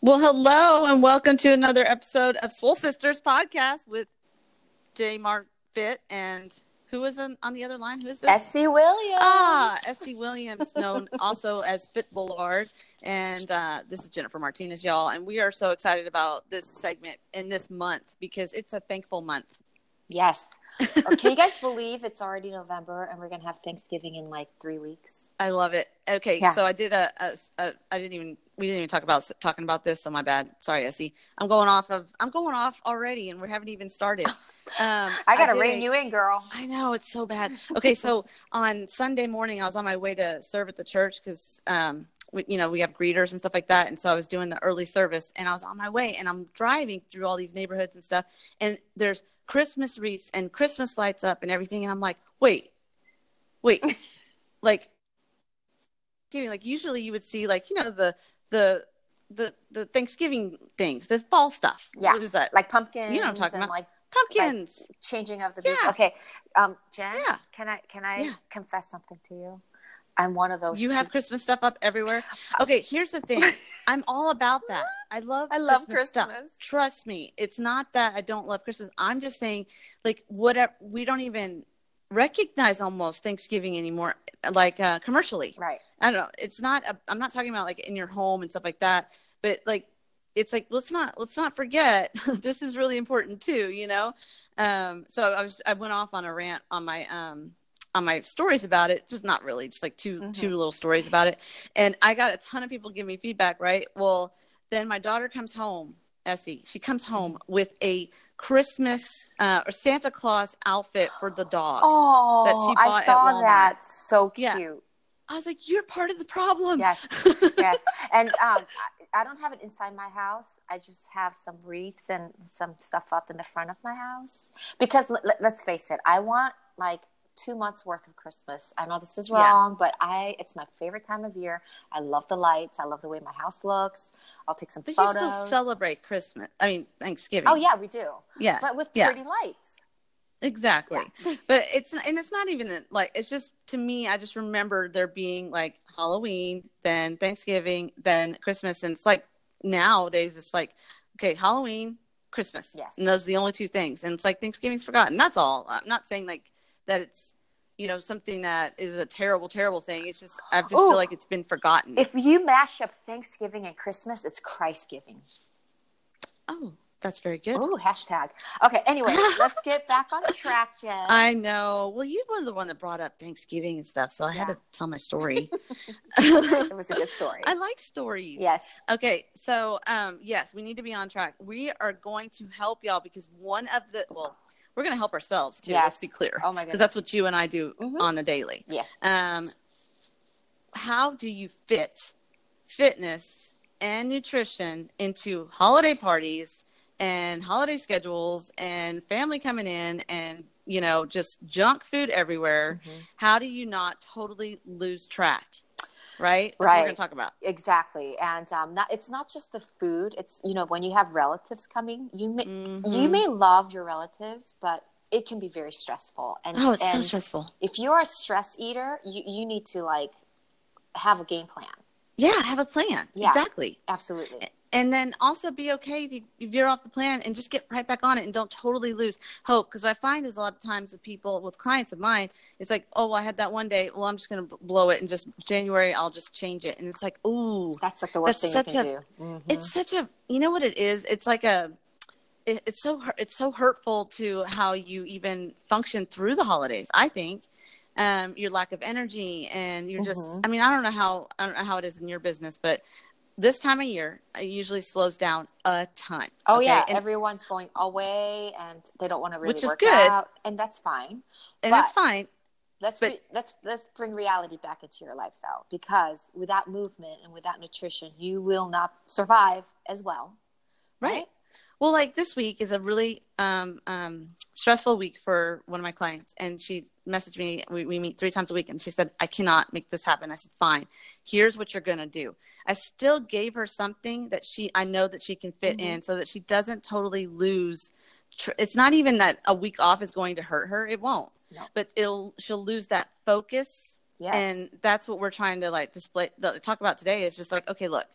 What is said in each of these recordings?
Well, hello and welcome to another episode of Swole Sisters podcast with J. Mark Fit and who is on, on the other line? Who is this? Essie Williams. Ah, Essie Williams, known also as Fit Boulevard. And uh, this is Jennifer Martinez, y'all. And we are so excited about this segment in this month because it's a thankful month. Yes. Oh, can you guys believe it's already November and we're gonna have Thanksgiving in like three weeks? I love it. Okay, Yeah. so I did a, a, a. I didn't even. We didn't even talk about talking about this. So my bad. Sorry, Essie. I'm going off of. I'm going off already, and we haven't even started. Um, I gotta rein a- you in, girl. I know it's so bad. Okay, so on Sunday morning, I was on my way to serve at the church because, um, we, you know, we have greeters and stuff like that, and so I was doing the early service, and I was on my way, and I'm driving through all these neighborhoods and stuff, and there's Christmas wreaths and Christmas lights up and everything, and I'm like, wait, wait, like, like usually you would see like you know the the the the Thanksgiving things, the fall stuff. Yeah. what is that? Like pumpkins. You know I'm talking about. Like Pumpkins. changing of the Yeah. Okay, um, Jen. Yeah. Can I can I Yeah. confess something to you? I'm one of those. You have Christmas stuff up everywhere. Okay, here's the thing. I'm all about that. I love I love Christmas, stuff. Trust me. It's not that I don't love Christmas. I'm just saying like whatever we don't even recognize almost Thanksgiving anymore like uh commercially. right. I don't know. It's not i I'm not talking about like in your home and stuff like that, but like it's like let's not let's not forget this is really important too, you know. Um so I was I went off on a rant on my um on my stories about it, just not really, just like 2 Mhm. two little stories about it. And I got a ton of people give me feedback, right? Well, then my daughter comes home, Essie. She comes home with a Christmas uh, or Santa Claus outfit for the dog. Oh, that she bought at saw that. So Yeah. cute. I was like, "You're part of the problem." Yes. yes. And um, I, I don't have it inside my house. I just have some wreaths and some stuff up in the front of my house. Because let, let, us face it, I want like two months worth of Christmas. I know this is Yeah. wrong, but I it's my favorite time of year. I love the lights. I love the way my house looks. I'll take some But photos. you still celebrate Christmas. I mean, Thanksgiving. oh yeah, we do. yeah, But with Yeah. pretty lights. exactly. But it's and it's not even like it's just to me. I just remember there being like Halloween, then Thanksgiving, then Christmas, and it's like nowadays it's like okay, Halloween, Christmas. Yes. and those are the only two things. And it's like Thanksgiving's forgotten. That's all. I'm not saying like that. It's you know something that is a terrible, terrible thing. It's just I just Ooh. feel like it's been forgotten. If you mash up Thanksgiving and Christmas, it's Christ giving. oh, that's very good. Oh, hashtag. Okay, anyway, let's get back on track, Jen. I know. Well, you were the one that brought up Thanksgiving and stuff, so I had to tell my story. it was a good story. I like stories. yes. Okay, so um, yes, we need to be on track. We are going to help y'all because one of the well, we're going to help ourselves too. Let's be clear, Oh my because that's what you and I do Mhm. on a daily. Yes. Um, how do you fit fitness and nutrition into holiday parties and holiday schedules and family coming in and you know just junk food everywhere? Mhm. How do you not totally lose track? Right. That's What we're Right. going to talk about. Exactly. And um, not, it's not just the food. It's, you know, when you have relatives coming, you may, you Mhm. may love your relatives, but it can be very stressful. And, Oh, it's so stressful. if you're a stress eater, you, you need to like have a game plan. Yeah, have a plan. Yeah. Exactly. Absolutely. And then also be okay if you if you're off the plan and just get right back on it and don't totally lose hope. Because what I find is a lot of times with people, with clients of mine, it's like, oh, well, I had that one day. Well, I'm just going to blow it and just January, I'll just change it. And it's like, ooh, That's like the worst thing such you a- can do. Mhm. it's such a, you know what it is? It's like a, it, it's so it's so hurtful to how you even function through the holidays. I think um, your lack of energy and you're just. Mhm. I mean, I don't know how I don't know how it is in your business, but this time of year it usually slows down a ton. Oh okay? yeah, and, everyone's going away and they don't want to really Which is work good. out, and that's fine. and that's fine. Let's But- re- let's let's bring reality back into your life though, because without movement and without nutrition, you will not survive as well. Right. Well, like this week is a really um, um, stressful week for one of my clients, and she messaged me. We, we meet three times a week, and she said, "I cannot make this happen." I said, "Fine. Here's what you're gonna do." I still gave her something that she I know that she can fit Mhm. in, so that she doesn't totally lose. Tr- it's not even that a week off is going to hurt her; it won't. No. But it'll she'll lose that focus Yes. and that's what we're trying to like display the, talk about today is just like okay look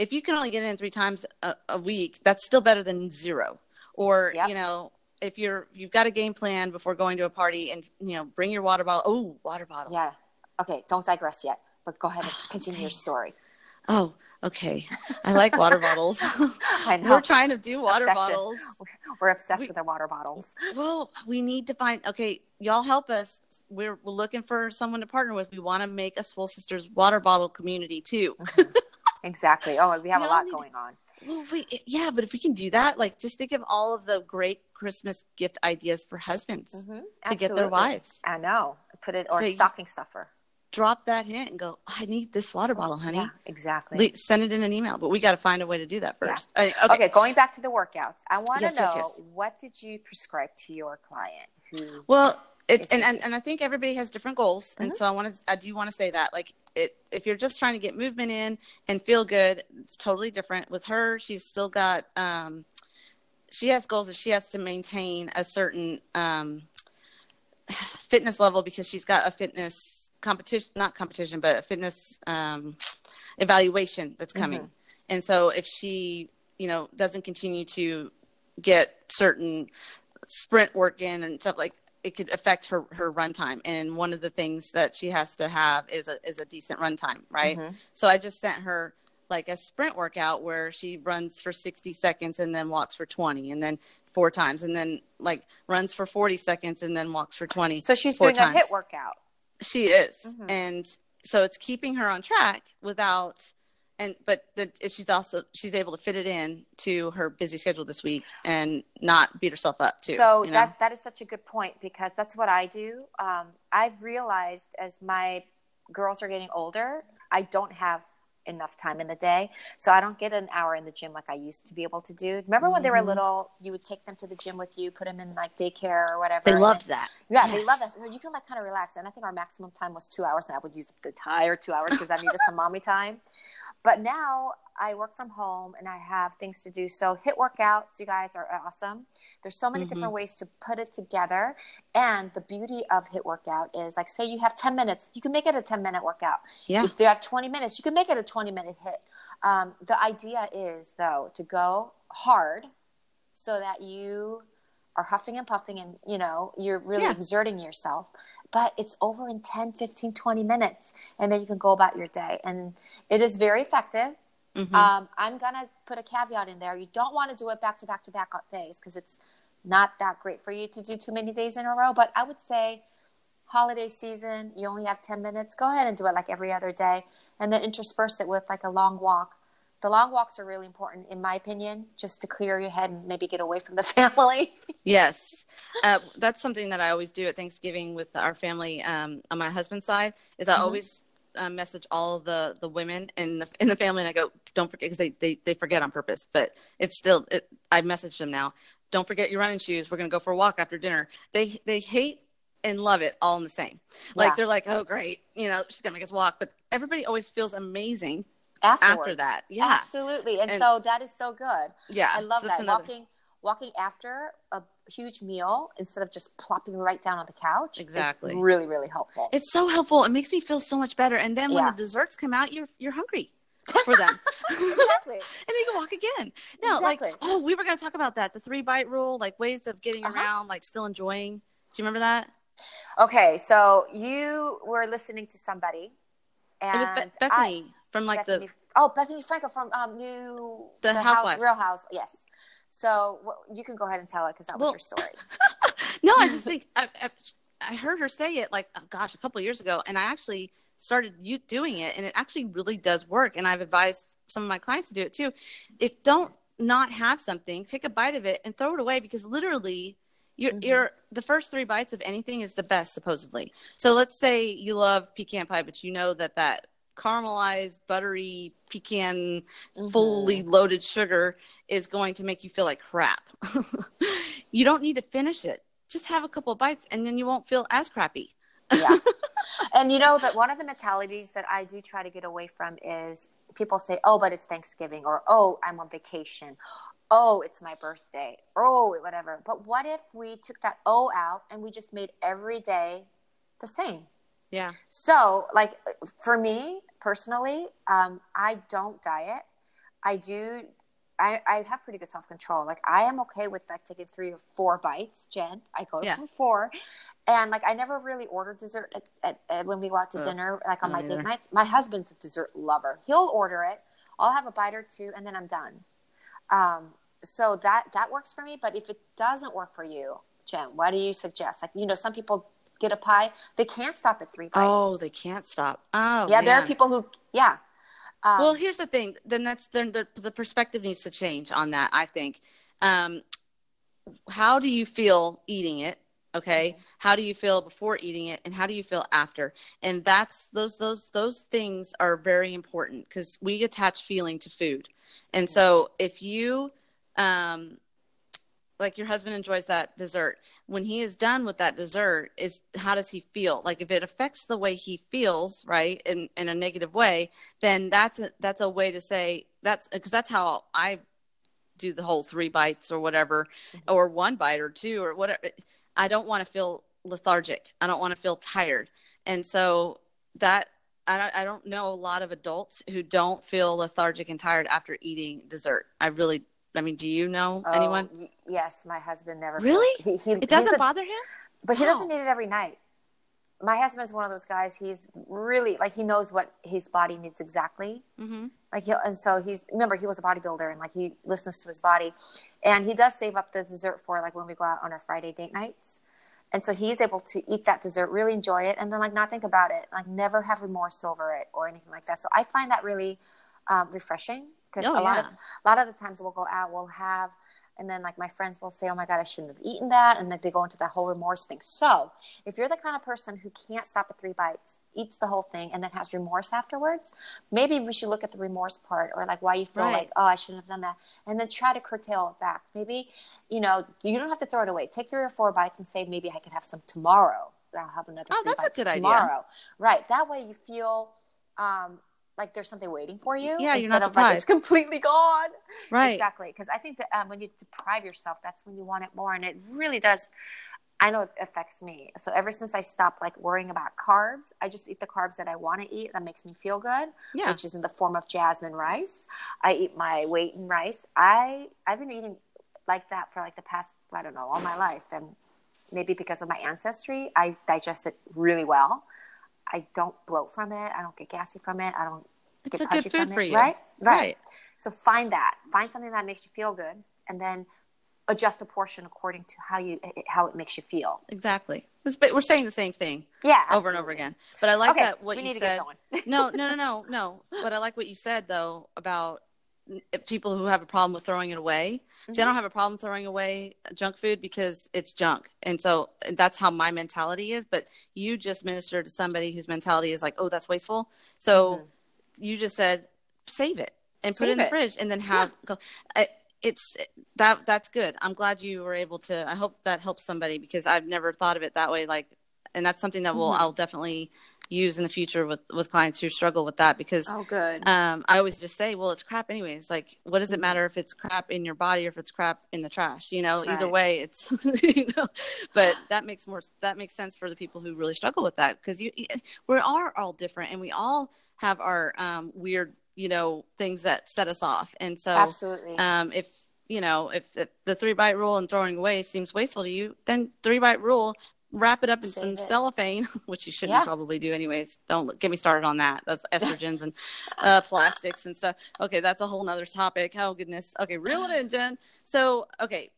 if you can only get in three times a, a week, that's still better than zero. Or Yep. you know, if you're you've got a game plan before going to a party, and you know, bring your water bottle. Oh, water bottle. Yeah. Okay, don't digress yet, but go ahead and continue your story. Oh, okay. I like water bottles. I know. We're trying to do water Obsession. bottles. We're obsessed We- with our water bottles. Well, we need to find. Okay, y'all help us. We're, we're looking for someone to partner with. We want to make a Swole Sisters water bottle community too. Mm-hmm. Exactly. Oh, we have We a lot need to- going on. Well, we, yeah, but if we can do that, like, just think of all of the great Christmas gift ideas for husbands Mhm. to get their wives. I know. Put it or Say- stocking stuffer. Drop that hint and go. I need this water bottle, honey. Yeah, exactly. Le- Send it in an email, but we got to find a way to do that Yeah. first. Okay. okay. going back to the workouts. I want to Yes, know yes, yes. what did you prescribe to your client who Well, it's and, and and I think everybody has different goals, and so I want to I do want to say that like it if you're just trying to get movement in and feel good, it's totally different. With her, she's still got um, she has goals that she has to maintain a certain um, fitness level because she's got a fitness competition, not competition, but a fitness um, evaluation that's coming. And so if she, you know, doesn't continue to get certain sprint work in and stuff like it could affect her her runtime. And one of the things that she has to have is a is a decent run time right so i just sent her like a sprint workout where she runs for 60 seconds and then walks for 20 and then four times and then like runs for 40 seconds and then walks for 20 So she's doing a HIIT workout. she is. Mhm. and so it's keeping her on track without and but the, she's also she's able to fit it in to her busy schedule this week and not beat herself up too So you know? that that is such a good point because that's what I do. Um, I've realized as my girls are getting older, I don't have enough time in the day, so I don't get an hour in the gym like I used to be able to do. Remember when they were Mhm. little, you would take them to the gym with you, put them in like daycare or whatever. they and loved then- that Yeah, they Yes. love that. So you can like kind of relax. And I think our maximum time was two hours, and I would use the entire two hours because I needed some mommy time. But now I work from home and I have things to do. So HIIT workouts, you guys are awesome. There's so many Mhm. different ways to put it together. And the beauty of HIIT workout is like, say you have 10 minutes, you can make it a 10 minute workout. Yeah. If you have 20 minutes, you can make it a 20 minute HIIT. Um, the idea is though to go hard so that you are huffing and puffing and you know you're really Yeah. exerting yourself but it's over in 10 15 20 minutes and then you can go about your day and it is very effective Mhm. um, i'm gonna put a caveat in there you don't want to do it back to back to back days because it's not that great for you to do too many days in a row but i would say holiday season you only have 10 minutes go ahead and do it like every other day and then intersperse it with like a long walk the long walks are really important in my opinion just to clear your head and maybe get away from the family Yes, uh, that's something that I always do at Thanksgiving with our family um, on my husband's side. Is I Mhm. always uh, message all the the women in the in the family, and I go, "Don't forget," because they, they they forget on purpose, but it's still. It, I messaged them now. Don't forget your running shoes. We're gonna go for a walk after dinner. They they hate and love it all in the same. Like Yeah. they're like, "Oh, great, you know, she's gonna make us walk," but everybody always feels amazing afterwards. after that. Yeah, absolutely and, And- so that is so good yeah. i love so that another- walking walking after a huge meal instead of just plopping right down on the couch Exactly. really really helpful It's so helpful. It makes me feel so much better. And then when Yeah. the desserts come out, you're you're hungry for them. exactly and then you can walk again. No, Exactly. like oh, we were going to talk about that. The three bite rule, like ways of getting Uh-huh. around, like still enjoying. Do you remember that? okay so you were listening to somebody and it was Be- I- Bethany from like Bethany, the oh Bethany Frankel from um new The House- Housewives. Real House yes so wh- you can go ahead and tell it because that was Well- your story no. I just think I, I I heard her say it like oh gosh a couple years ago, and I actually started you doing it, and it actually really does work. And I've advised some of my clients to do it too. If don't not have something, take a bite of it and throw it away because literally. You're, Mhm. you're the first three bites of anything is the best supposedly. So let's say you love pecan pie, but you know that that caramelized buttery pecan Mm-hmm. fully loaded sugar is going to make you feel like crap. you don't need to finish it. Just have a couple of bites and then you won't feel as crappy. yeah and you know that one of the mentalities that i do try to get away from is people say oh but it's thanksgiving or oh i'm on vacation oh it's my birthday oh whatever but what if we took that oh out and we just made every day the same Yeah. so like for me personally um, i don't diet I do. I, I have pretty good self control. Like I am okay with like taking three or four bites, Jen. I go Yeah. for four, and like I never really order dessert at, at, at when we go out to Ugh, dinner, like on my date nights. My husband's a dessert lover. He'll order it. I'll have a bite or two, and then I'm done. Um, so that that works for me. But if it doesn't work for you, Jen, what do you suggest? Like you know, some people get a pie, they can't stop at three bites. Oh, they can't stop. Oh, yeah, there are people who yeah. Um, well, here's the thing. Then that's then the, the perspective needs to change on that. I think. Um, how do you feel eating it? Okay. Mhm. How do you feel before eating it, and how do you feel after? And that's those those those things are very important because we attach feeling to food. And so if you um like your husband enjoys that dessert. When he is done with that dessert is how does he feel? Like if it affects the way he feels right in, in a negative way then that's a, that's a way to say that's because that's how i do the whole three bites or whatever mm-hmm. or one bite or two or whatever. I don't want to feel lethargic. I don't want to feel tired. And so that I don't, I don't know a lot of adults who don't feel lethargic and tired after eating dessert. I really i mean do you know oh, anyone y- yes, my husband never. Really? He, he, it doesn't a- bother him But he doesn't need it every night. My husband's one of those guys. He's really like he knows what his body needs exactly. mm-hmm. Like he and so he's remember he was a bodybuilder and like he listens to his body, and he does save up the dessert for like when we go out on our Friday date nights, and so he's able to eat that dessert, really enjoy it, and then like not think about it, like never have remorse over it or anything like that. So I find that really um, refreshing because Oh, a lot yeah. of a lot of the times we'll go out, we'll have. And then, like my friends will say, "Oh my God, I shouldn't have eaten that," and then they go into that whole remorse thing. So, if you're the kind of person who can't stop at three bites, eats the whole thing, and then has remorse afterwards, maybe we should look at the remorse part or like why you feel Right. like, "Oh, I shouldn't have done that," and then try to curtail it back. Maybe, you know, you don't have to throw it away. Take three or four bites and say, "Maybe I could have some tomorrow." I'll have another. Oh, that's a good idea. tomorrow. Right. That way, you feel. Um, like there's something waiting for you. Yeah, you're not of like it's completely gone. right Exactly. Because I think that um, when you deprive yourself, that's when you want it more. And it really does. I know it affects me. So ever since I stopped like worrying about carbs, I just eat the carbs that I want to eat that makes me feel good, yeah which is in the form of jasmine rice. I eat my weight in rice. I I've been eating like that for like the past I don't know all my life, and maybe because of my ancestry, I digest it really well. I don't bloat from it. I don't get gassy from it. I don't it's get a good food from for it, you right? right So find that. Find something that makes you feel good, and then adjust the portion according to how you how it makes you feel. exactly but we're saying the same thing Yeah, over and over again but i like okay, that what you need to said get going. no no no no no but i like what you said though about people who have a problem with throwing it away see i Mm-hmm. don't have a problem throwing away junk food because it's junk and so that's how my mentality is but you just ministered to somebody whose mentality is like oh that's wasteful so Mhm. you just said save it and put it Save in the it. fridge and then have go it's that that's good i'm glad you were able to i hope that helps somebody because i've never thought of it that way like and that's something that will Mhm. i'll definitely use in the future with with clients who struggle with that because Oh, good. um, I always just say, well, it's crap anyways. Like, what does it matter if it's crap in your body or if it's crap in the trash? You know, either way, it's you know. But that makes more that makes sense for the people who really struggle with that because you we are all different and we all have our um, weird you know things that set us off. And so, Absolutely. um, if you know if, if the three bite rule and throwing away seems wasteful to you, then three bite rule. Wrap it up in Save some it. cellophane, which you shouldn't Yeah. probably do anyways. Don't get me started on that. That's estrogens and uh, plastics and stuff. Okay, that's a whole nother topic. Oh goodness. Okay, reel it in, Jen. So, okay,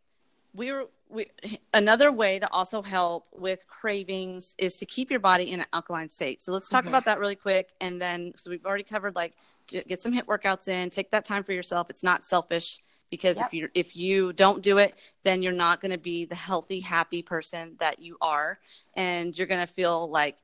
we were we another way to also help with cravings is to keep your body in an alkaline state. So let's talk about that really quick, and then so we've already covered like get some HIIT workouts in, take that time for yourself. It's not selfish because Yep. if you if you don't do it, then you're not going to be the healthy, happy person that you are, and you're going to feel like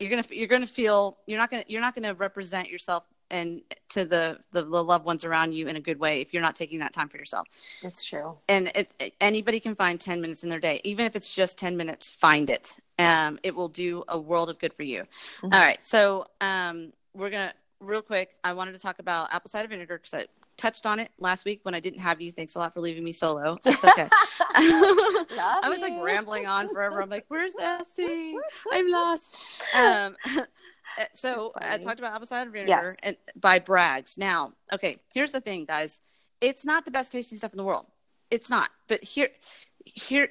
you're gonna you're gonna feel you're not gonna you're not gonna represent yourself and to the, the the loved ones around you in a good way if you're not taking that time for yourself that's true. and it, anybody can find 10 minutes in their day even if it's just 10 minutes find it um, it will do a world of good for you Mhm. All right so um, we're gonna real quick i wanted to talk about apple cider vinegar because i touched on it last week when i didn't have you thanks a lot for leaving me solo it's okay I was like rambling on forever. I'm like, where's Essie? I'm lost. Um, uh, so I talked about apple cider vinegar yes. and by Bragg's. Now, okay, here's the thing, guys. It's not the best tasting stuff in the world. It's not. But here, hear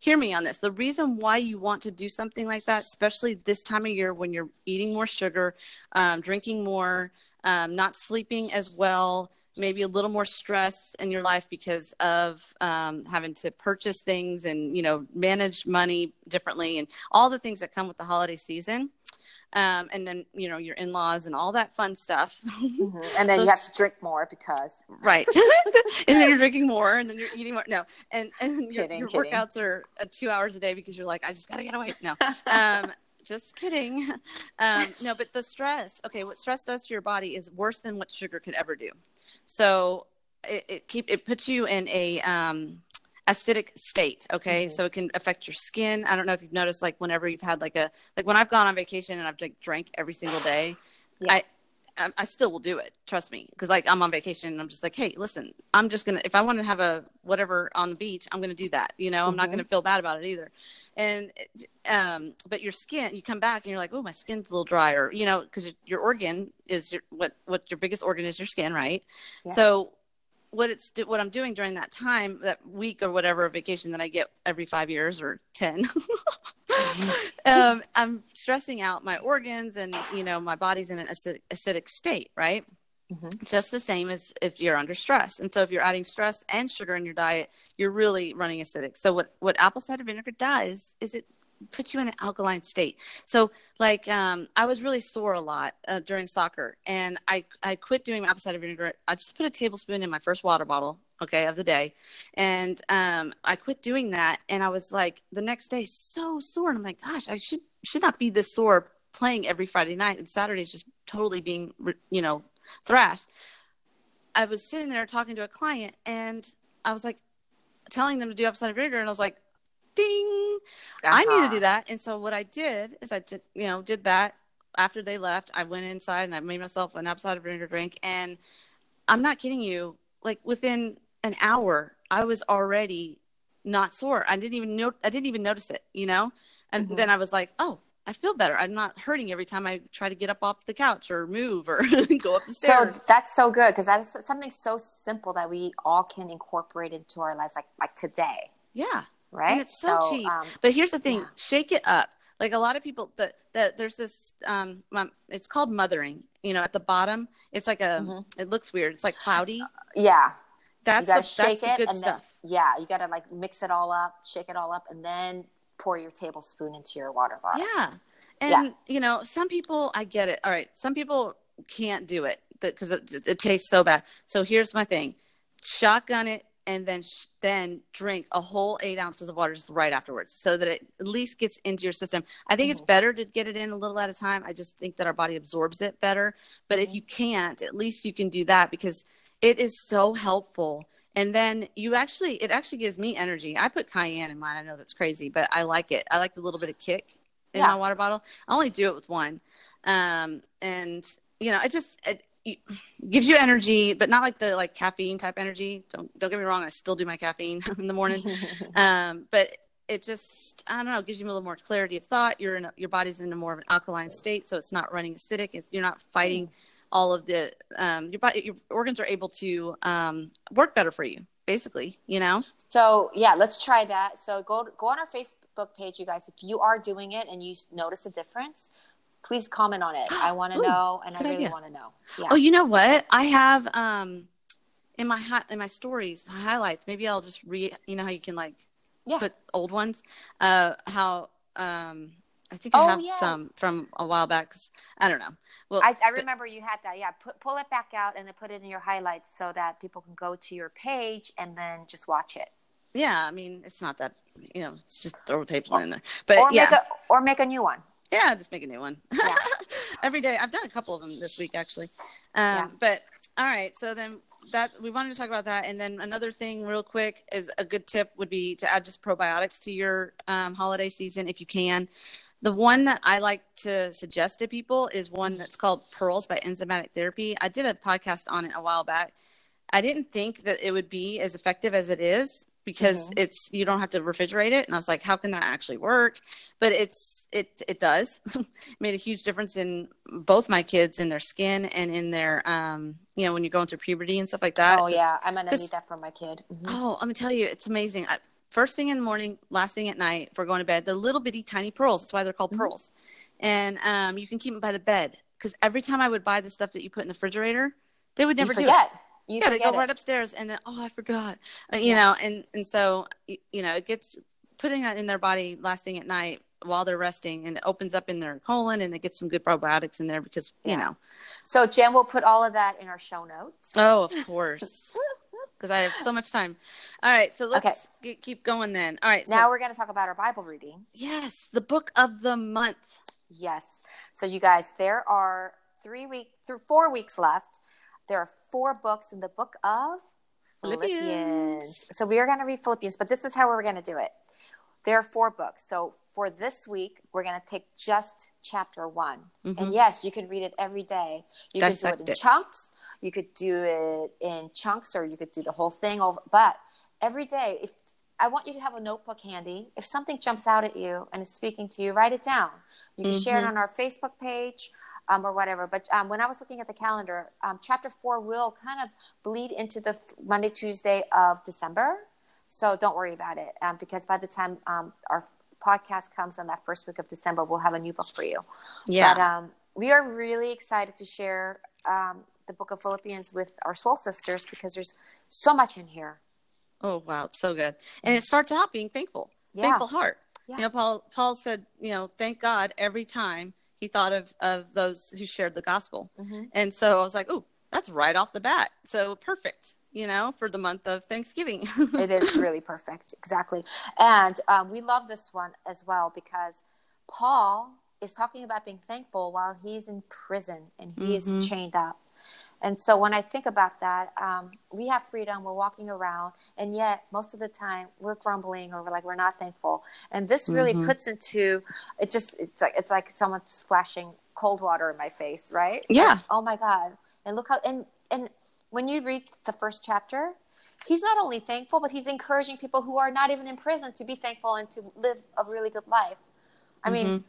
hear me on this the reason why you want to do something like that especially this time of year when you're eating more sugar um, drinking more um, not sleeping as well maybe a little more stress in your life because of um, having to purchase things and you know manage money differently and all the things that come with the holiday season. Um, and then you know your in-laws and all that fun stuff. Mm-hmm. and then Those, you have to drink more because right. And then you're drinking more and then you're eating more. No. And and your, kidding, your kidding. workouts are uh, two hours a day because you're like i just gotta get away. No. Um, just kidding um, no but the stress okay what stress does to your body is worse than what sugar could ever do so it, it keep it puts you in a um, acidic state okay mm-hmm. so it can affect your skin i don't know if you've noticed like whenever you've had like a like when i've gone on vacation and i've like drank every single day yeah. i I still will do it. Trust me, because like I'm on vacation and I'm just like, hey, listen, I'm just gonna if I want to have a whatever on the beach, I'm gonna do that. You know, mm-hmm. I'm not gonna mm-hmm. feel bad about it either. And um, but your skin, you come back and you're like, oh, my skin's a little drier. You know, because your organ is your what what your biggest organ is your skin, right? Yeah. So what it's what I'm doing during that time, that week or whatever vacation that I get every five years or 10 mm-hmm. um, I'm stressing out my organs and you know my body's in an acidic, acidic state, right? Mm-hmm. Just the same as if you're under stress. And so if you're adding stress and sugar in your diet, you're really running acidic. So what what apple cider vinegar does is it puts you in an alkaline state. So like um, I was really sore a lot uh, during soccer, and I I quit doing apple cider vinegar. I just put a tablespoon in my first water bottle, okay, of the day, and um, I quit doing that. And I was like the next day so sore, and I'm like, gosh, I should should not be this sore playing every Friday night, and Saturday's just totally being you know thrashed. I was sitting there talking to a client, and I was like telling them to do cider vinegar, and I was like ding uh-huh. i need to do that and so what i did is i did you know did that after they left i went inside and i made myself an cider vinegar drink and i'm not kidding you like within an hour i was already not sore i didn't even know i didn't even notice it you know and mm-hmm. then i was like oh I feel better. I'm not hurting every time I try to get up off the couch or move or go up the stairs. So that's so good because that's something so simple that we all can incorporate into our lives, like like today. Yeah, right? And it's so, so cheap. Um, but here's the thing: yeah. shake it up. Like a lot of people, that that there's this. Um, it's called mothering. You know, at the bottom, it's like a. Mm-hmm. It looks weird. It's like cloudy. Uh, yeah. That's what, shake that's it good stuff. Then, yeah, you got to like mix it all up, shake it all up, and then pour your tablespoon into your water bottle. Yeah, and yeah. you know, some people, I get it. All right, some people can't do it because it, it, it tastes so bad. So here's my thing: shotgun it and then sh- then drink a whole eight ounces of water just right afterwards so that it at least gets into your system i think mm-hmm. it's better to get it in a little at a time i just think that our body absorbs it better but mm-hmm. if you can't at least you can do that because it is so helpful. And then you actually it actually gives me energy. I put cayenne in mine. I know that's crazy but i like it. I like the little bit of kick in yeah. my water bottle. I only do it with one. Um, and you know it just it, gives you energy, but not like the like caffeine type energy. Don't don't get me wrong, I still do my caffeine in the morning, um, but it just I don't know gives you a little more clarity of thought. You're in a, your body's in a more of an alkaline state, so it's not running acidic. It's, you're not fighting all of the um, your body your organs are able to um, work better for you. Basically, you know. So yeah, let's try that. So go go on our Facebook page, you guys. If you are doing it and you notice a difference, please comment on it. I want to know, and I really want to know. Yeah. Oh, you know what? I have um in my hi- in my stories highlights. Maybe I'll just read. You know how you can like yeah. put old ones. Uh, how um. I think I oh, have yeah. some from a while back. I don't know. Well, I, I remember but, you had that. Yeah, put, pull it back out and then put it in your highlights so that people can go to your page and then just watch it. Yeah, I mean, it's not that you know, it's just throw a tape in there. But or yeah, make a, or make a new one. Yeah, just make a new one. Yeah. Every day. I've done a couple of them this week actually. Um, yeah. But all right, so then that we wanted to talk about that, and then another thing, real quick, is a good tip would be to add just probiotics to your um, holiday season if you can. The one that I like to suggest to people is one that's called Pearls by Enzymatic Therapy. I did a podcast on it a while back. I didn't think that it would be as effective as it is because Mhm. it's you don't have to refrigerate it and I was like how can that actually work but it's it it does made a huge difference in both my kids in their skin and in their um you know when you're going through puberty and stuff like that oh yeah, I'm gonna need that for my kid. Mhm. Oh, I'm gonna tell you, it's amazing. I, first thing in the morning, last thing at night, for going to bed, they're little bitty tiny pearls. That's why they're called Mhm. pearls. And um, you can keep them by the bed because every time I would buy the stuff that you put in the refrigerator, they would never do it. forget. You yeah, they go it. right upstairs, and then oh, I forgot. Uh, you Yeah. know, and and so you know, it gets putting that in their body last thing at night while they're resting, and it opens up in their colon, and they get some good probiotics in there because you know. So Jen will put all of that in our show notes. Oh, of course. Because I have so much time. All right, so let's Okay. ge- keep going then. All right, so now we're going to talk about our Bible reading. Yes, the book of the month. Yes. So you guys, there are three week through four weeks left. There are four books in the book of Philippians. Philippians. So we are going to read Philippians, but this is how we're going to do it. There are four books. So for this week, we're going to take just chapter one. And Mhm. yes, you can read it every day. You can do it in it. chunks. You could do it in chunks, or you could do the whole thing over. But every day, if I want you to have a notebook handy, if something jumps out at you and is speaking to you, write it down. You can share it Mhm. on our Facebook page. Um, or whatever. But um, when I was looking at the calendar, um, chapter four will kind of bleed into the f- Monday, Tuesday of December. So don't worry about it um, because by the time um, our podcast comes on that first week of December, we'll have a new book for you. Yeah. But um, we are really excited to share um, the book of Philippians with our soul sisters because there's so much in here. oh wow, it's so good. And it starts out being thankful. Yeah. Thankful heart. Yeah. You know, Paul Paul said, you know, thank God every time he thought of of those who shared the gospel. Mhm. And so I was like, oh, that's right off the bat. So perfect, you know, for the month of Thanksgiving. it is really perfect. Exactly. And um, we love this one as well because Paul is talking about being thankful while he's in prison and he Mhm. is chained up. And so when I think about that, um, we have freedom, we're walking around, and yet most of the time we're grumbling or we're like we're not thankful. And this really Mhm. puts into it just it's like it's like someone splashing cold water in my face, right? Yeah. Like, oh my God. And look how and and when you read the first chapter, he's not only thankful, but he's encouraging people who are not even in prison to be thankful and to live a really good life. I mean, Mhm.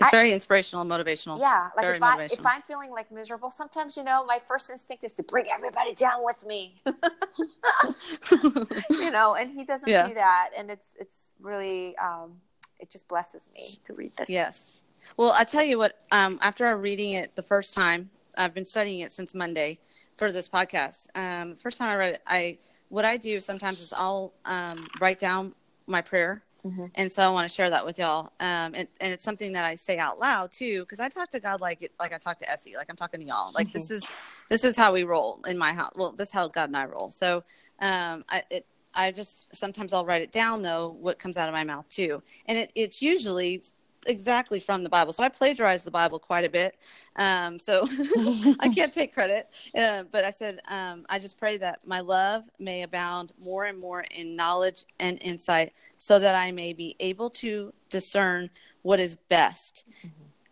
It's I- very inspirational and motivational. yeah, like Very if I if I'm feeling like miserable, sometimes you know my first instinct is to bring everybody down with me. you know, and he doesn't Yeah. do that, and it's it's really um, it just blesses me to read this. Yes. Well, I tell you what, um, after I'm reading it the first time, I've been studying it since Monday for this podcast. Um, first time I read it, I what I do sometimes is I'll um, write down my prayer, Mhm. and so I want to share that with y'all. Um, and, and it's something that I say out loud too, because I talk to God like like I talk to Essie, like I'm talking to y'all. Like this is this is how we roll in my house. Well, this is how God and I roll. So um, I it, I just sometimes I'll write it down though what comes out of my mouth too, and it, it's usually exactly from the Bible. So I plagiarize the Bible quite a bit. Um, so I can't take credit, uh, but I said um, I just pray that my love may abound more and more in knowledge and insight, so that I may be able to discern what is best.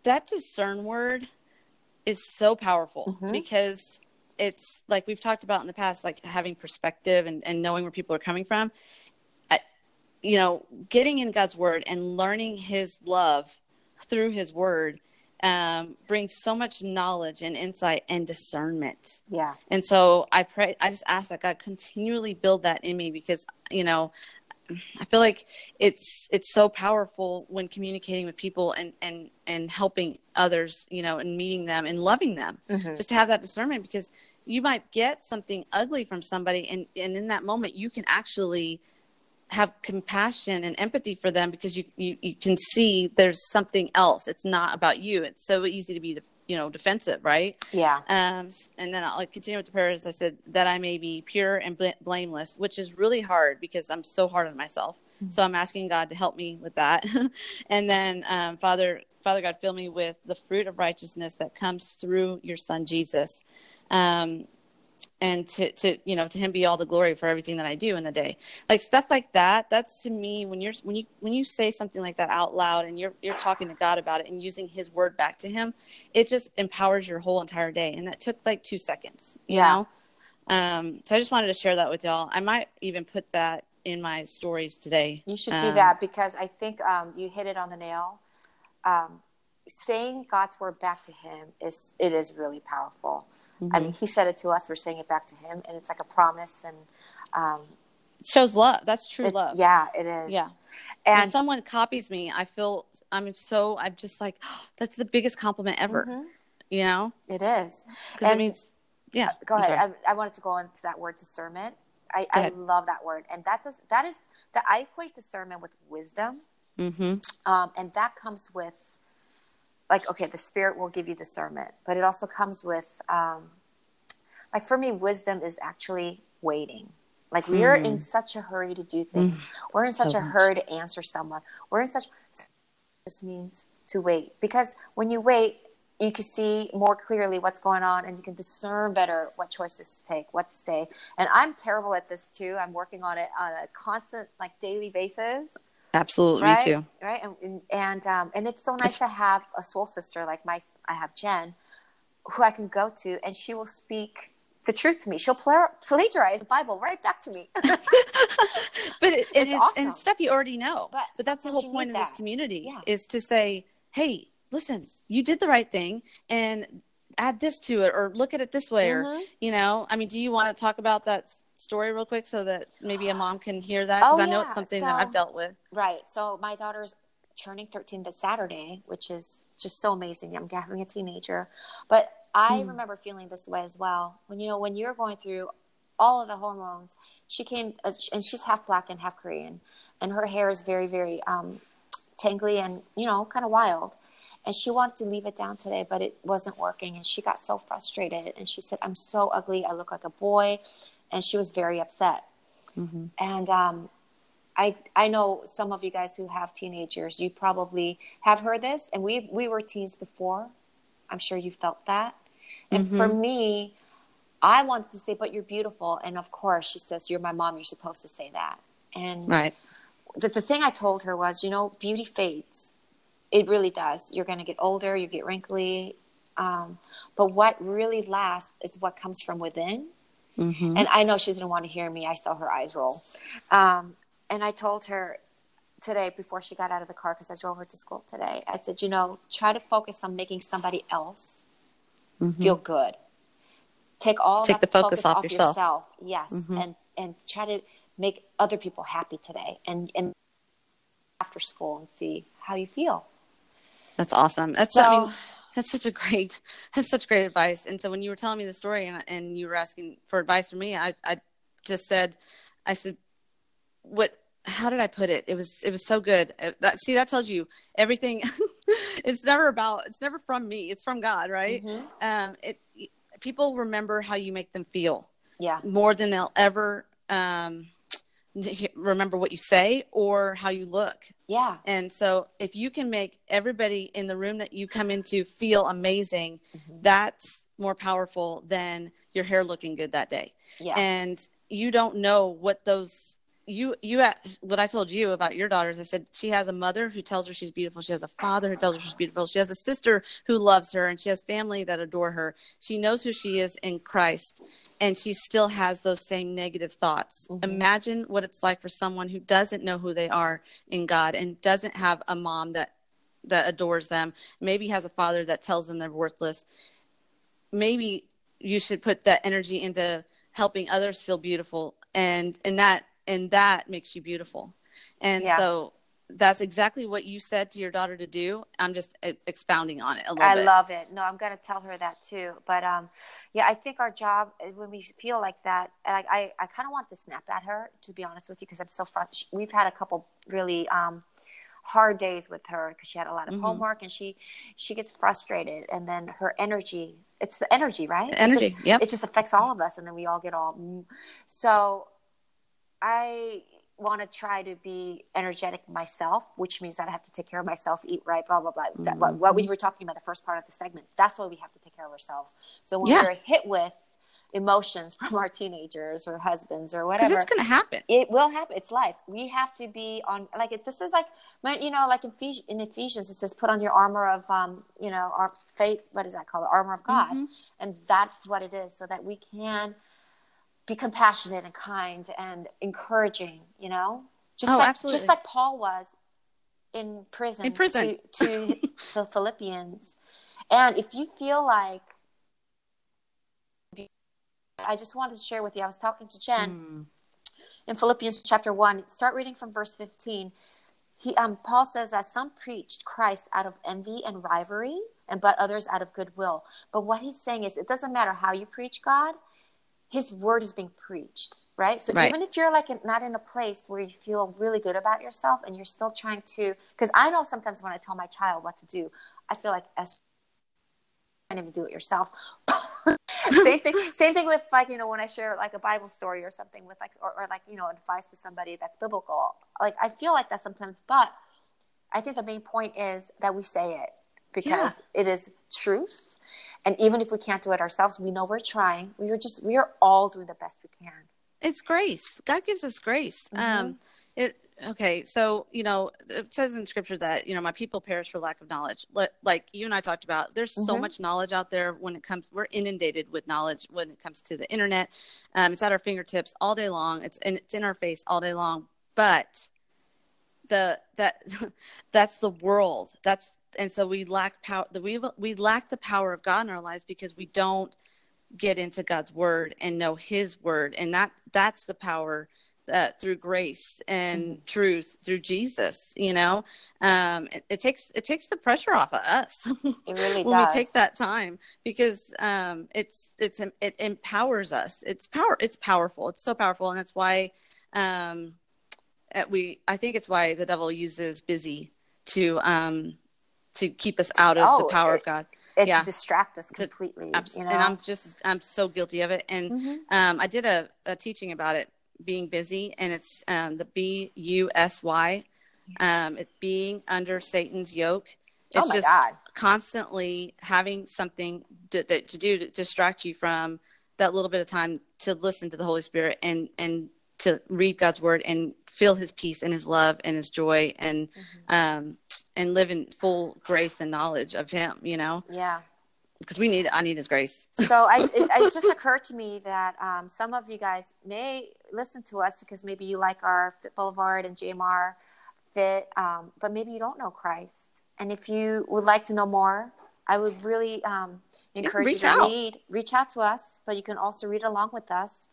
That discern word is so powerful Mhm. because it's like we've talked about in the past, like having perspective and, and knowing where people are coming from. You know, getting in God's word and learning His love through His word um, brings so much knowledge and insight and discernment. Yeah. And so I pray, I just ask that God continually build that in me because, you know, I feel like it's it's so powerful when communicating with people and and and helping others, you know, and meeting them and loving them. Mhm. Just to have that discernment because you might get something ugly from somebody and and in that moment you can actually have compassion and empathy for them because you, you you can see there's something else. It's not about you. It's so easy to be you know defensive, right? Yeah. Um, and then I'll continue with the prayers. I said that I may be pure and bl- blameless, which is really hard because I'm so hard on myself. So I'm asking God to help me with that. and then, um, Father, Father God, fill me with the fruit of righteousness that comes through your Son Jesus. Um, and to, to you know to him be all the glory for everything that i do in the day like stuff like that that's to me when you're when you when you say something like that out loud and you're you're talking to god about it and using his word back to him it just empowers your whole entire day and that took like two seconds you Yeah. know Um, so I just wanted to share that with y'all. I might even put that in my stories today. You should do Um, that because I think um, you hit it on the nail. Um, saying God's word back to Him is it is really powerful. I mean, He said it to us. We're saying it back to Him, and it's like a promise. And um, It shows love. That's true love. yeah, it is. Yeah. when and someone copies me, I feel I'm so I'm just like that's the biggest compliment ever. Mhm. You know, it is. because it means yeah. Go I'm ahead. I, I wanted to go into that word discernment. I, I love that word, and that does that is that I equate discernment with wisdom. Mm-hmm. um, and that comes with like okay the spirit will give you discernment but it also comes with um, like for me wisdom is actually waiting. Like we are in such a hurry to do things. We're in Hmm. So such a much. hurry to answer someone. We're in such just means to wait. Because when you wait you can see more clearly what's going on and you can discern better what choices to take what to say. And i'm terrible at this too. I'm working on it on a constant like daily basis Absolutely, right? me too. Right, and and um, and it's so nice It's- to have a soul sister like my I have Jen, who I can go to, and she will speak the truth to me. She'll pla- plagiarize the Bible right back to me. But it, It's it's, awesome. and stuff you already know. But But, that's the whole point of this community Yeah. is to say, hey, listen, you did the right thing, and add this to it, or look at it this way, Mhm. or you know, I mean, do you want to talk about that story real quick so that maybe a mom can hear that? Because Oh, I know yeah. it's something that I've dealt with. right. So my daughter's turning 13 this Saturday, which is just so amazing. I'm having a teenager, but I Hmm. remember feeling this way as well. When you know when you're going through all of the hormones, she came uh, and she's half black and half Korean, and her hair is very very um, tangly and you know kind of wild. And she wanted to leave it down today, but it wasn't working. And she got so frustrated. And she said, "I'm so ugly. I look like a boy," and she was very upset. Mm-hmm. And um, I I know some of you guys who have teenagers, you probably have heard this, and we we were teens before. I'm sure you felt that. And for me, I wanted to say, "But you're beautiful," and of course, she says, "You're my mom. You're supposed to say that." And Right. the, the thing I told her was, you know, beauty fades. It really does. You're going to get older, you get wrinkly. Um, but what really lasts is what comes from within. Mm-hmm. And I know she didn't want to hear me. I saw her eyes roll. Um, and I told her today before she got out of the car, because I drove her to school today, I said, you know, try to focus on making somebody else feel good. Take all Mm-hmm. Take the focus off yourself. Yes. Mhm. And, and try to make other people happy today. And, and after school and see how you feel. That's awesome. That's I mean, So- that's such a great that's such great advice. And so when you were telling me the story and, and you were asking for advice from me, I I just said I said what how did I put it? It was it was so good. Uh, That see that tells you everything. it's never about it's never from me. It's from God, right? Mhm. Um, it people remember how you make them feel Yeah. more than they'll ever um, remember what you say or how you look. Yeah. And so if you can make everybody in the room that you come into feel amazing, Mm-hmm. that's more powerful than your hair looking good that day. Yeah. And you don't know what those you you what I told you about your daughters. I said she has a mother who tells her she's beautiful. She has a father who tells her she's beautiful. She has a sister who loves her, and she has family that adore her. She knows who she is in Christ, and she still has those same negative thoughts. Mhm. Imagine what it's like for someone who doesn't know who they are in God and doesn't have a mom that that adores them. Maybe has a father that tells them they're worthless. Maybe you should put that energy into helping others feel beautiful and and that and that makes you beautiful and Yeah. so that's exactly what you said to your daughter to do i'm just expounding on it a little I bit love it. No, I'm going to tell her that too. But um, yeah, I think our job uh, when we feel like that, like I, I kind of want to snap at her to be honest with you because I'm so frustrated. We've had a couple really um, hard days with her because she had a lot of Mhm. homework and she she gets frustrated and then her energy. It's the energy, right? It Energy, just- yep. It just affects all of us, and then we all get all. mm. So, I want to try to be energetic myself, which means that I have to take care of myself, eat right, blah blah blah. That, what, what we were talking about the first part of the segment. That's why we have to take care of ourselves. So when Yeah. we're hit with emotions from our teenagers or husbands or whatever, it's going to happen it will happen. It's life. We have to be on like it, this is like you know like in, Ephes- in Ephesians it says put on your armor of um you know our faith. What is that called? The armor of God, Mhm. and that's what it is, so that we can be compassionate and kind and encouraging, you know? Just Oh, like absolutely. just like Paul was in prison, In prison. to, to the Philippians. And if you feel like I just wanted to share with you, I was talking to Jen Mm. in Philippians chapter 1, start reading from verse 15. He um, Paul says that some preached Christ out of envy and rivalry, and but others out of goodwill. But what he's saying is it doesn't matter how you preach God, his word is being preached, right? So Right. even if you're like in- not in a place where you feel really good about yourself and you're still trying to because I know sometimes when I tell my child what to do, I feel like as can't even do it yourself. same thing. Same thing with like you know when I share like a Bible story or something with like or, or like you know advice with somebody that's biblical. Like I feel like that sometimes, but I think the main point is that we say it because it is truth. And even if we can't do it ourselves, we know we're trying. We are just we are all doing the best we can. it's grace. God gives us grace. Mhm. Um, it okay. So you know, it says in Scripture that you know my people perish for lack of knowledge. Li- Like you and I talked about, there's so Mhm. much knowledge out there. When it comes, we're inundated with knowledge when it comes to the internet. Um, it's at our fingertips all day long. It's and it's in our face all day long. But the that that's the world. That's and so we lack power. We we lack the power of God in our lives because we don't get into God's word and know his word and that that's the power uh, through grace and truth through Jesus you know um it, it takes it takes the pressure off of us It really does. when does. we take that time because um it's it's it empowers us it's power it's powerful it's so powerful and that's why um uh, we I think it's why the devil uses busy to um to keep us out of Oh, the power it- of God It yeah. to distract us To- completely. Abs- you know? and I'm just I'm so guilty of it. And Mhm. um, I did a, a teaching about it being busy, and it's um, the B U S Y. Um, it being under Satan's yoke. It's oh just God. constantly having something to, to do to distract you from that little bit of time to listen to the Holy Spirit and and to read God's word and feel His peace and His love and His joy and um, and live in full grace and knowledge of Him. You know, Yeah. because we need I need His grace. So I, it, it just occurred to me that um, some of you guys may listen to us because maybe you like our Fit Boulevard and JMR Fit, um, but maybe you don't know Christ. And if you would like to know more, I would really um, encourage you to out. read. Reach out to us, but you can also read along with us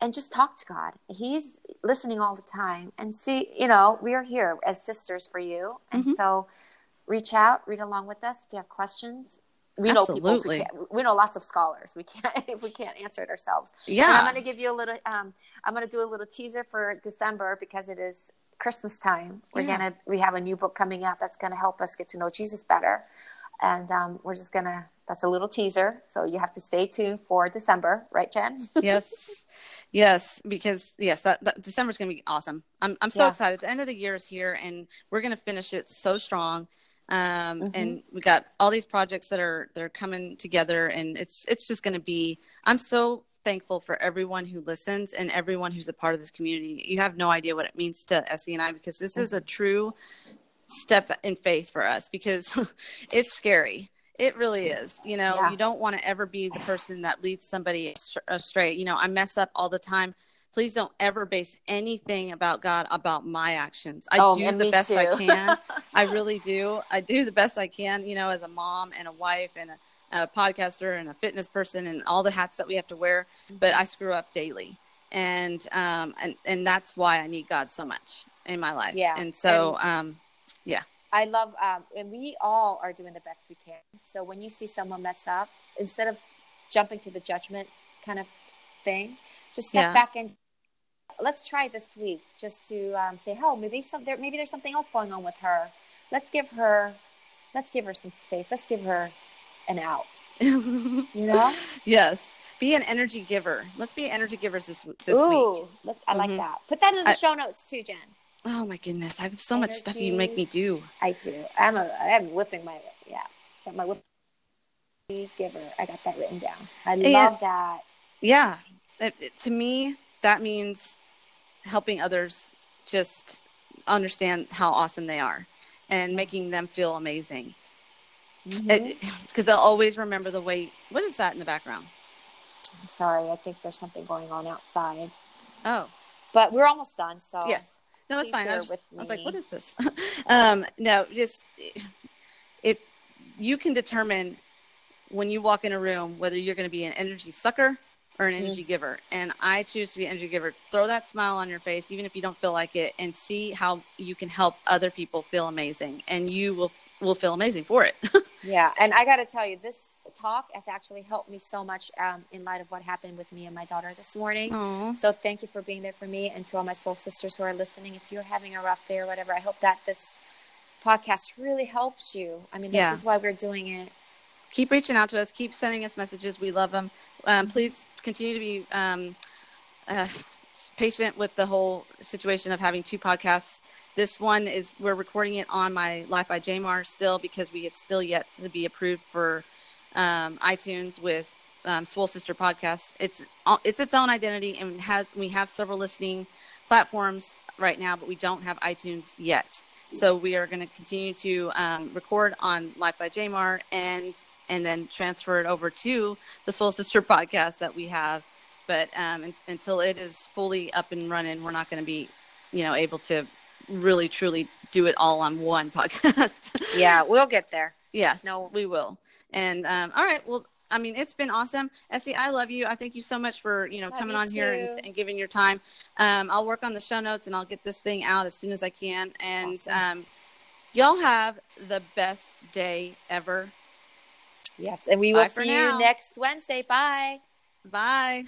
and just talk to God. He's listening all the time. And see, you know, we are here as sisters for you. And Mhm. so reach out, read along with us if you have questions. We know people. Absolutely. We, we know lots of scholars. We can't if we can't answer it ourselves. Yeah. And I'm going to give you a little. Um, I'm going to do a little teaser for December because it is Christmas time. We're Yeah. gonna we have a new book coming out that's going to help us get to know Jesus better, and um, we're just gonna. That's a little teaser, so you have to stay tuned for December, right, Jen? yes yes because yes that, that december's gonna be awesome. I'm, I'm so Yeah. excited. The end of the year is here and we're gonna finish it so strong. Um, Mhm. and we got all these projects that are they're coming together and it's it's just gonna be i'm so thankful for everyone who listens and everyone who's a part of this community. You have no idea what it means to se and i because this is a true step in faith for us because it's scary it really is you know Yeah. you don't want to ever be the person that leads somebody astray you know i mess up all the time. Please don't ever base anything about god about my actions. I Oh, do the best i can. I really do. I do the best i can you know as a mom and a wife and a, a podcaster and a fitness person and all the hats that we have to wear but i screw up daily. And um and and that's why i need god so much in my life. Yeah. and so um I love, um, and we all are doing the best we can. So when you see someone mess up, instead of jumping to the judgment kind of thing, just step Yeah. back and let's try this week just to um, say, oh, maybe some there, maybe there's something else going on with her. Let's give her, let's give her some space. Let's give her an out. You know? yes be an energy giver let's be energy givers this this Ooh, week let's. I like Mhm. that. Put that in the I- show notes too, Jen. Oh my goodness i have so much stuff you make me do I do. I'm a. I'm whipping my. Yeah, got my whip. Giver. I got that written down. I And- love that. yeah it, it- to me that means helping others just understand how awesome they are and making them feel amazing because mm-hmm. they'll always remember the way what is that in the background I'm sorry. I think there's something going on outside. Oh, But we're almost done. So yes. No, it's fine. I was, I was like, what is this? um, no, just if you can determine when you walk in a room whether you're going to be an energy sucker or an Mm. energy giver, and I choose to be an energy giver. Throw that smile on your face, even if you don't feel like it, and see how you can help other people feel amazing, and you will will feel amazing for it. Yeah, and I got to tell you, this talk has actually helped me so much um, in light of what happened with me and my daughter this morning. Aw. So thank you for being there for me and to all my soul sisters who are listening. If you're having a rough day or whatever, I hope that this podcast really helps you. I mean, this Yeah. is why we're doing it. keep reaching out to us. Keep sending us messages. We love them. Um, please continue to be um, uh, patient with the whole situation of having two podcasts. This one is we're recording it on my Life by Jamar still because we have still yet to be approved for um, iTunes with um, Swole Sister Podcast. It's it's its own identity and has we have several listening platforms right now, but we don't have iTunes yet. So we are going to continue to um, record on Life by Jamar and and then transfer it over to the Soul Sister podcast that we have. But um, until it is fully up and running, we're not going to be, you know, able to really truly do it all on one podcast. Yeah, we'll get there. yes, No. we will. And um, all right, well, I mean, it's been awesome, Essie. I love you. I thank you so much for you know Love coming you on here and, and giving your time. Um, I'll work on the show notes and I'll get this thing out as soon as I can. And Awesome. um, y'all have the best day ever. Yes, and we will Bye see you next Wednesday. Bye. Bye.